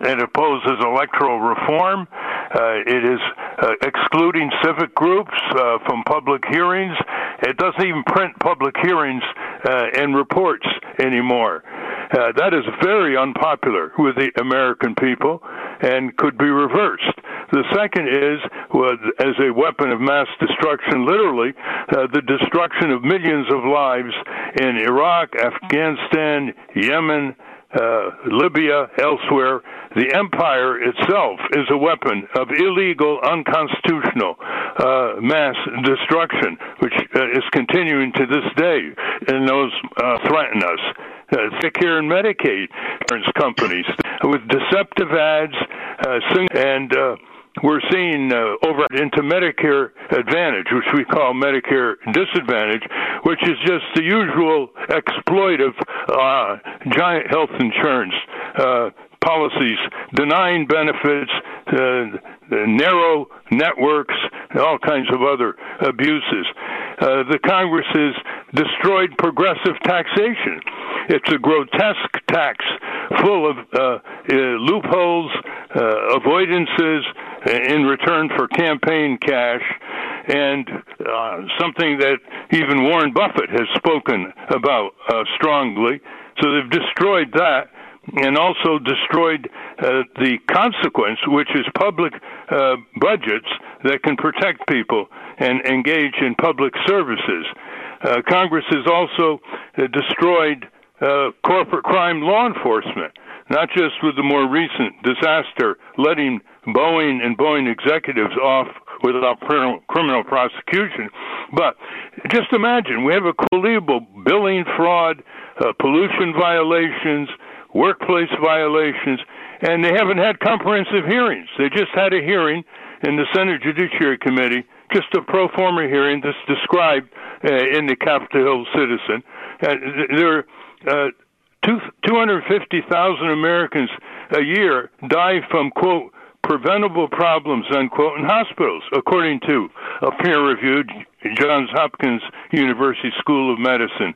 and opposes electoral reform. Uh, it is uh, excluding civic groups uh, from public hearings. It doesn't even print public hearings uh, and reports anymore. Uh, that is very unpopular with the American people and could be reversed. The second is, as a weapon of mass destruction, literally, uh, the destruction of millions of lives in Iraq, Afghanistan, Yemen, uh, Libya, elsewhere. The empire itself is a weapon of illegal, unconstitutional uh, mass destruction, which uh, is continuing to this day, and those uh, threaten us. Uh, Medicare and Medicaid insurance companies with deceptive ads uh, and uh, we're seeing uh, over into Medicare Advantage, which we call Medicare Disadvantage, which is just the usual exploitive uh, giant health insurance uh, policies, denying benefits, uh, narrow networks, all kinds of other abuses. Uh, the Congress has destroyed progressive taxation. It's a grotesque tax full of uh, uh, loopholes, uh, avoidances in return for campaign cash, and uh, something that even Warren Buffett has spoken about strongly. So they've destroyed that and also destroyed uh, the consequence, which is public uh, budgets that can protect people and engage in public services. Uh, Congress has also uh, destroyed uh, corporate crime law enforcement, not just with the more recent disaster letting Boeing and Boeing executives off without criminal prosecution. But just imagine we have a collegial billing fraud, uh, pollution violations, workplace violations, and they haven't had comprehensive hearings. They just had a hearing in the Senate Judiciary Committee, just a pro forma hearing that's described uh, in the Capitol Hill Citizen. Uh, there uh, 250,000 Americans a year die from, quote, preventable problems, unquote, in hospitals, according to a peer reviewed Johns Hopkins University School of Medicine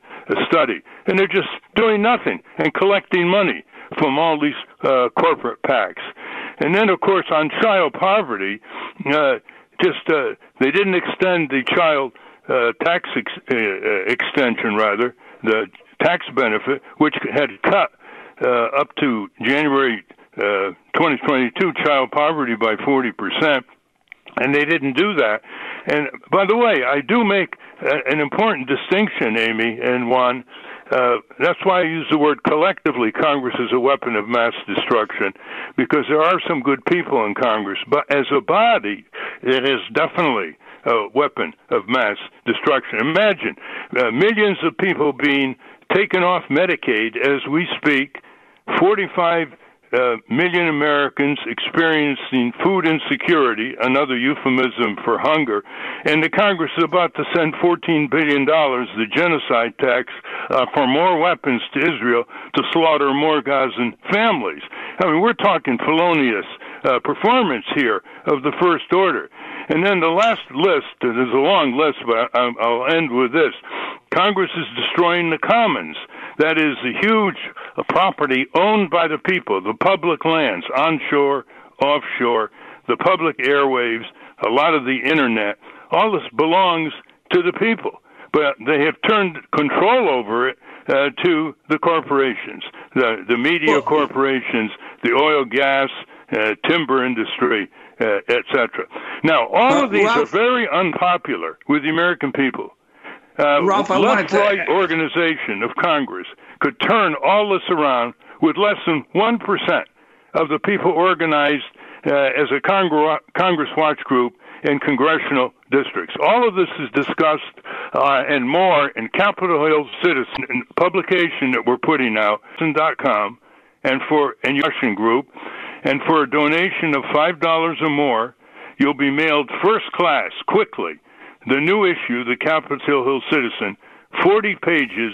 study. And they're just doing nothing and collecting money from all these uh, corporate PACs. And then, of course, on child poverty, uh, just uh, they didn't extend the child uh, tax ex- uh, uh, extension, rather, the tax benefit, which had cut uh, up to January uh, 2022 child poverty by 40%, and they didn't do that. And by the way, I do make a, an important distinction, Amy and Juan. Uh, that's why I use the word collectively. Congress is a weapon of mass destruction because there are some good people in Congress, but as a body, it is definitely a weapon of mass destruction. Imagine uh, millions of people being taken off Medicaid as we speak, 45 uh, million Americans experiencing food insecurity, another euphemism for hunger, and the Congress is about to send $14 billion, the genocide tax, uh, for more weapons to Israel to slaughter more Gazan families. I mean, we're talking felonious uh, performance here of the first order. And then the last list, and there's a long list, but I'll end with this. Congress is destroying the commons. That is a huge property owned by the people, the public lands, onshore, offshore, the public airwaves, a lot of the internet. All this belongs to the people, but they have turned control over it uh, to the corporations, the the media well, corporations, the oil, gas, uh, timber industry, uh, etc. Now, all of these Ralph, are very unpopular with the American people. Uh, Ralph, left right organization of Congress could turn all this around with less than 1% of the people organized uh, as a Congress, Congress Watch group in congressional districts. All of this is discussed uh, and more in Capitol Hill Citizen publication that we're putting out, .com, and for and Russian Group, and for a donation of five dollars or more, you'll be mailed first class quickly the new issue, the Capitol Hill Citizen, 40 pages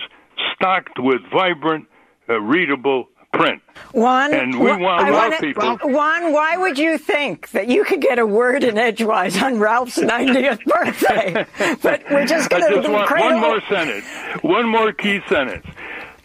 stocked with vibrant, uh, readable print. Juan, and we want people. Juan, why would you think that you could get a word in edgewise on Ralph's 90th birthday? but we're just going to want one more sentence, one more key sentence.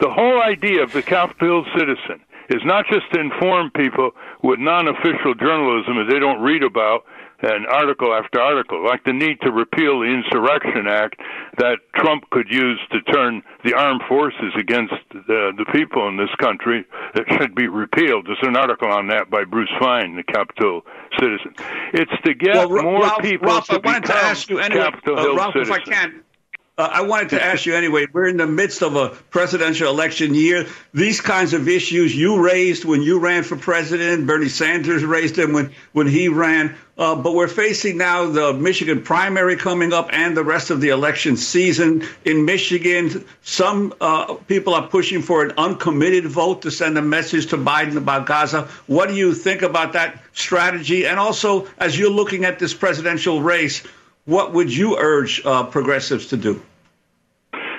The whole idea of the Capitol Hill Citizen is not just to inform people with non-official journalism that they don't read about and article after article, like the need to repeal the Insurrection Act that Trump could use to turn the armed forces against the, the people in this country that should be repealed. There's an article on that by Bruce Fein, the Capitol Citizen. It's to get well, more Ralph, people Ralph, to I wanted become to ask you anyway, Capitol uh, Hill Ralph, citizens. if I can, uh, I wanted to ask you anyway. We're in the midst of a presidential election year. These kinds of issues you raised when you ran for president. Bernie Sanders raised them when when he ran. Uh, but we're facing now the Michigan primary coming up and the rest of the election season in Michigan. Some uh, people are pushing for an uncommitted vote to send a message to Biden about Gaza. What do you think about that strategy? And also, as you're looking at this presidential race, what would you urge uh, progressives to do?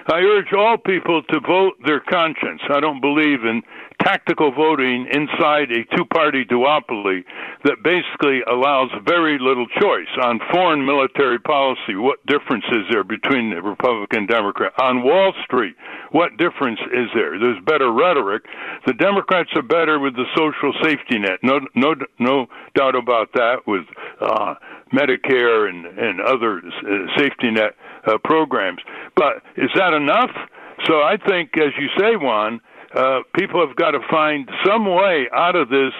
I urge all people to vote their conscience. I don't believe in tactical voting inside a two party duopoly that basically allows very little choice on foreign military policy. What difference is there between the Republican and Democrat? On Wall Street, what difference is there? There's better rhetoric. The Democrats are better with the social safety net. No, no, no doubt about that with uh, Medicare and, and other uh, safety net uh, programs. But is that enough? So I think, as you say, Juan, uh, people have got to find some way out of this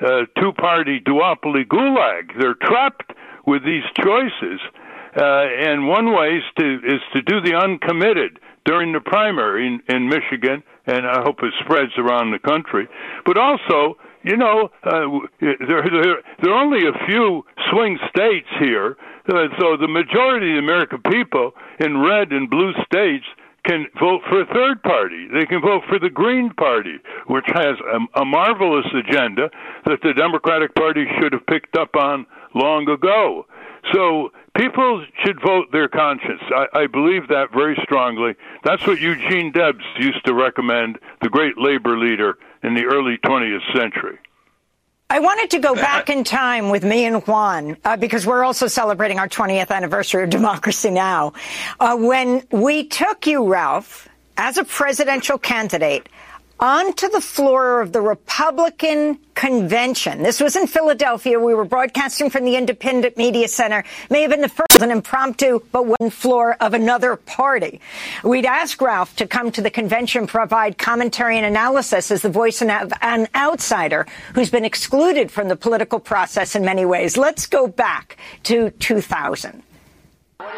uh, two party duopoly gulag. They're trapped with these choices. Uh, and one way is to, is to do the uncommitted during the primary in, in Michigan, and I hope it spreads around the country. But also, you know, uh, there, there, there are only a few swing states here, uh, so the majority of the American people in red and blue states can vote for a third party. They can vote for the Green Party, which has a, a marvelous agenda that the Democratic Party should have picked up on long ago. So people should vote their conscience. I, I believe that very strongly. That's what Eugene Debs used to recommend, the great labor leader in the early 20th century. I wanted to go back in time with me and Juan uh, because we're also celebrating our 20th anniversary of Democracy Now! Uh, when we took you, Ralph, as a presidential candidate onto the floor of the Republican convention. This was in Philadelphia. We were broadcasting from the Independent Media Center. May have been the first an impromptu, but one floor of another party. We'd ask Ralph to come to the convention, provide commentary and analysis as the voice of an outsider who's been excluded from the political process in many ways. Let's go back to 2000. Well,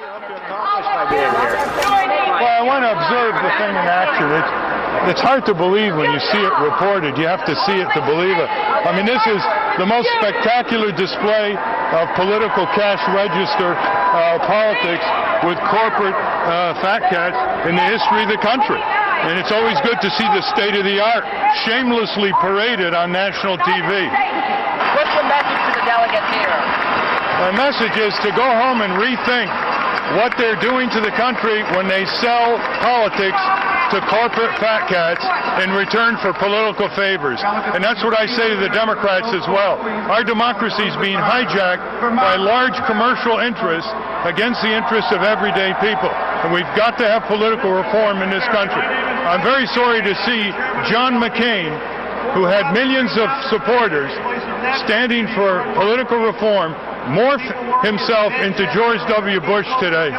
I want to observe the thing in action. It's it's hard to believe when you see it reported. You have to see it to believe it. I mean, this is the most spectacular display of political cash register uh, politics with corporate uh, fat cats in the history of the country. And it's always good to see the state of the art shamelessly paraded on national TV. What's the message to the delegates here? My message is to go home and rethink what they're doing to the country when they sell politics to corporate fat cats in return for political favors. And that's what I say to the Democrats as well. Our democracy is being hijacked by large commercial interests against the interests of everyday people. And we've got to have political reform in this country. I'm very sorry to see John McCain, who had millions of supporters, standing for political reform, morph himself into George W. Bush today.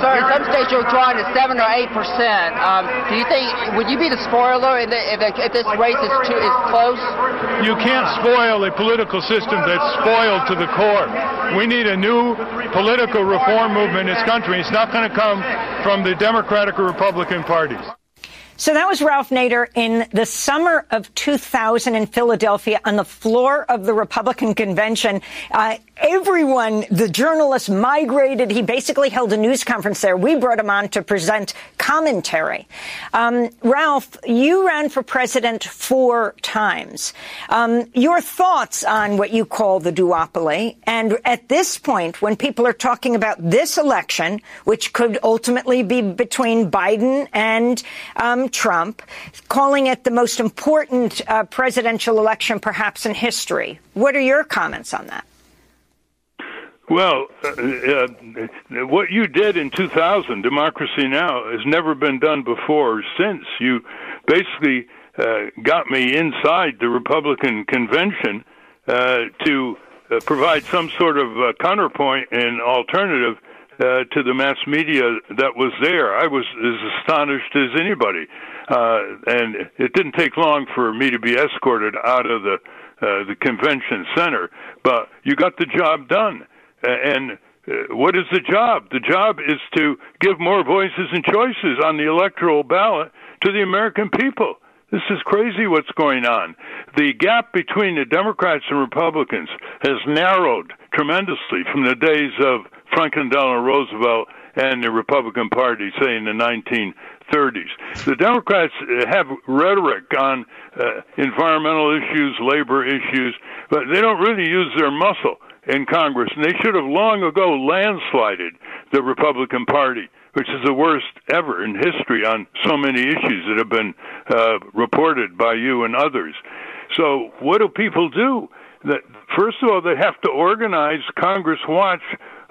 Sir, in some states you're drawing at seven or eight percent. Um, do you think would you be the spoiler if, if, if this race is too is close? You can't spoil a political system that's spoiled to the core. We need a new political reform movement in this country. It's not going to come from the Democratic or Republican parties. So that was Ralph Nader in the summer of 2000 in Philadelphia on the floor of the Republican convention. Uh, everyone, the journalists migrated. He basically held a news conference there. We brought him on to present commentary. Um, Ralph, you ran for president four times. Um, your thoughts on what you call the duopoly, and at this point, when people are talking about this election, which could ultimately be between Biden and um, Trump, calling it the most important uh, presidential election perhaps in history. What are your comments on that? Well, uh, uh, what you did in 2000, Democracy Now!, has never been done before since. You basically uh, got me inside the Republican convention uh, to uh, provide some sort of uh, counterpoint and alternative uh, to the mass media that was there. I was as astonished as anybody, uh, and it didn't take long for me to be escorted out of the uh, the convention center. But you got the job done, and. Uh, what is the job? The job is to give more voices and choices on the electoral ballot to the American people. This is crazy what's going on. The gap between the Democrats and Republicans has narrowed tremendously from the days of Franklin Delano Roosevelt and the Republican Party, say in the 1930s. The Democrats have rhetoric on uh, environmental issues, labor issues, but they don't really use their muscle in Congress. And they should have long ago landslided the Republican Party, which is the worst ever in history on so many issues that have been uh, reported by you and others. So, what do people do? That first of all, they have to organize Congress Watch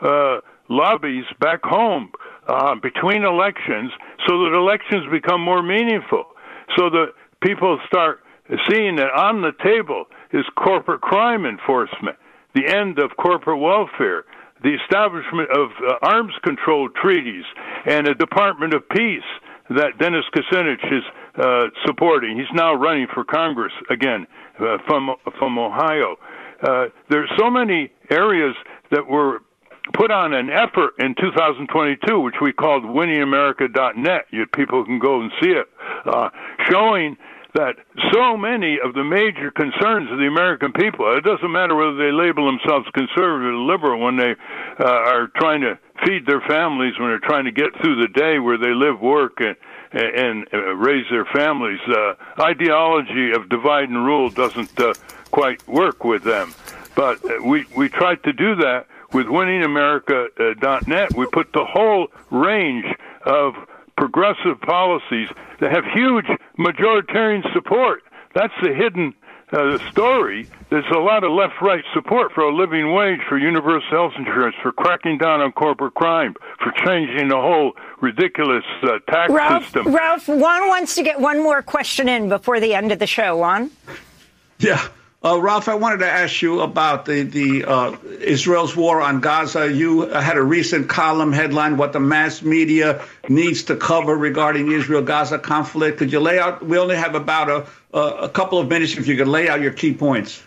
uh, lobbies back home uh, between elections so that elections become more meaningful. So that people start seeing that on the table is corporate crime enforcement, the end of corporate welfare, the establishment of uh, arms control treaties, and a Department of Peace that Dennis Kucinich is uh, supporting. He's now running for Congress again uh, from from Ohio. Uh, there's so many areas that were put on an effort in 2022, which we called winningamerica.net. You people can go and see it, uh, showing that so many of the major concerns of the American people, it doesn't matter whether they label themselves conservative or liberal when they uh, are trying to feed their families, when they're trying to get through the day where they live, work, and, and raise their families. Uh, ideology of divide and rule doesn't uh, quite work with them. But uh, we, we tried to do that with winningamerica.net, we put the whole range of progressive policies that have huge majoritarian support. That's the hidden uh, story. There's a lot of left-right support for a living wage, for universal health insurance, for cracking down on corporate crime, for changing the whole ridiculous uh, tax Ralph, system. Ralph, Juan wants to get one more question in before the end of the show. Juan? Yeah. Uh, Ralph, I wanted to ask you about the the uh, Israel's war on Gaza. You had a recent column headline: "What the mass media needs to cover regarding Israel-Gaza conflict." Could you lay out? We only have about a a couple of minutes. If you could lay out your key points.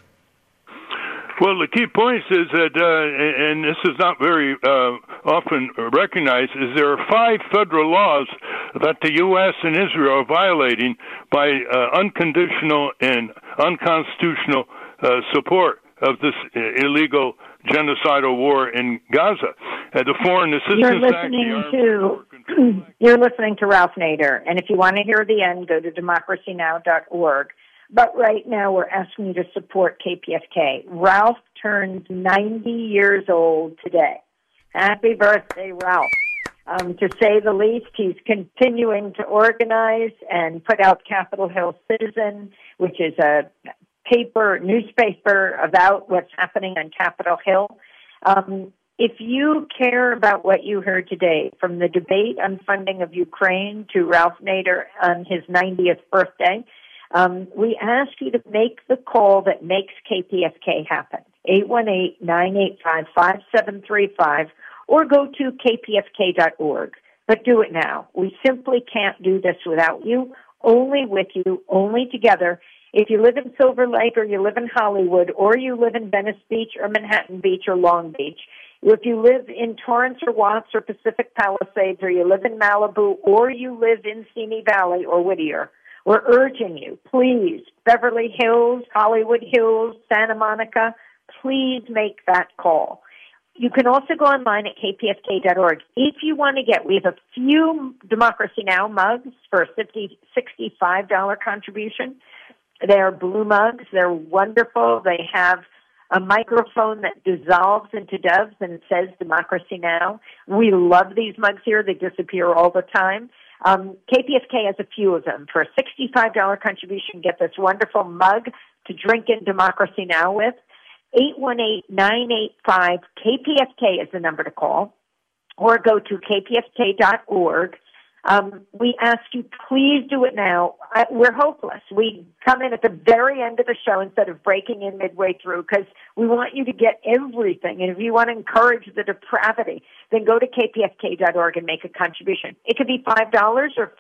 Well, the key point is that, uh, and this is not very uh, often recognized, is there are five federal laws that the U.S. and Israel are violating by uh, unconditional and unconstitutional uh, support of this uh, illegal genocidal war in Gaza. Uh, the Foreign Assistance You're listening Act, to you're listening to Ralph Nader, and if you want to hear the end, go to democracynow.org. But right now, we're asking you to support KPFK. Ralph turns 90 years old today. Happy birthday, Ralph. Um, to say the least, he's continuing to organize and put out Capitol Hill Citizen, which is a paper, newspaper about what's happening on Capitol Hill. Um, if you care about what you heard today, from the debate on funding of Ukraine to Ralph Nader on his 90th birthday, um, we ask you to make the call that makes KPFK happen. 818-985-5735 or go to kpfk.org. But do it now. We simply can't do this without you, only with you, only together. If you live in Silver Lake or you live in Hollywood or you live in Venice Beach or Manhattan Beach or Long Beach, If you live in Torrance or Watts or Pacific Palisades, or you live in Malibu, or you live in Simi Valley or Whittier, we're urging you, please, Beverly Hills, Hollywood Hills, Santa Monica, please make that call. You can also go online at kpfk.org. If you want to get, we have a few Democracy Now! mugs for a 50, $65 contribution. They're blue mugs. They're wonderful. They have a microphone that dissolves into doves and says Democracy Now! We love these mugs here. They disappear all the time. Um, KPFK has a few of them. For a $65 contribution, get this wonderful mug to drink in Democracy Now! with. 818-985-KPFK is the number to call, or go to kpfk.org. Um, we ask you, please do it now. I, we're hopeless. We come in at the very end of the show instead of breaking in midway through because we want you to get everything. And if you want to encourage the depravity, then go to kpfk.org and make a contribution. It could be $5 or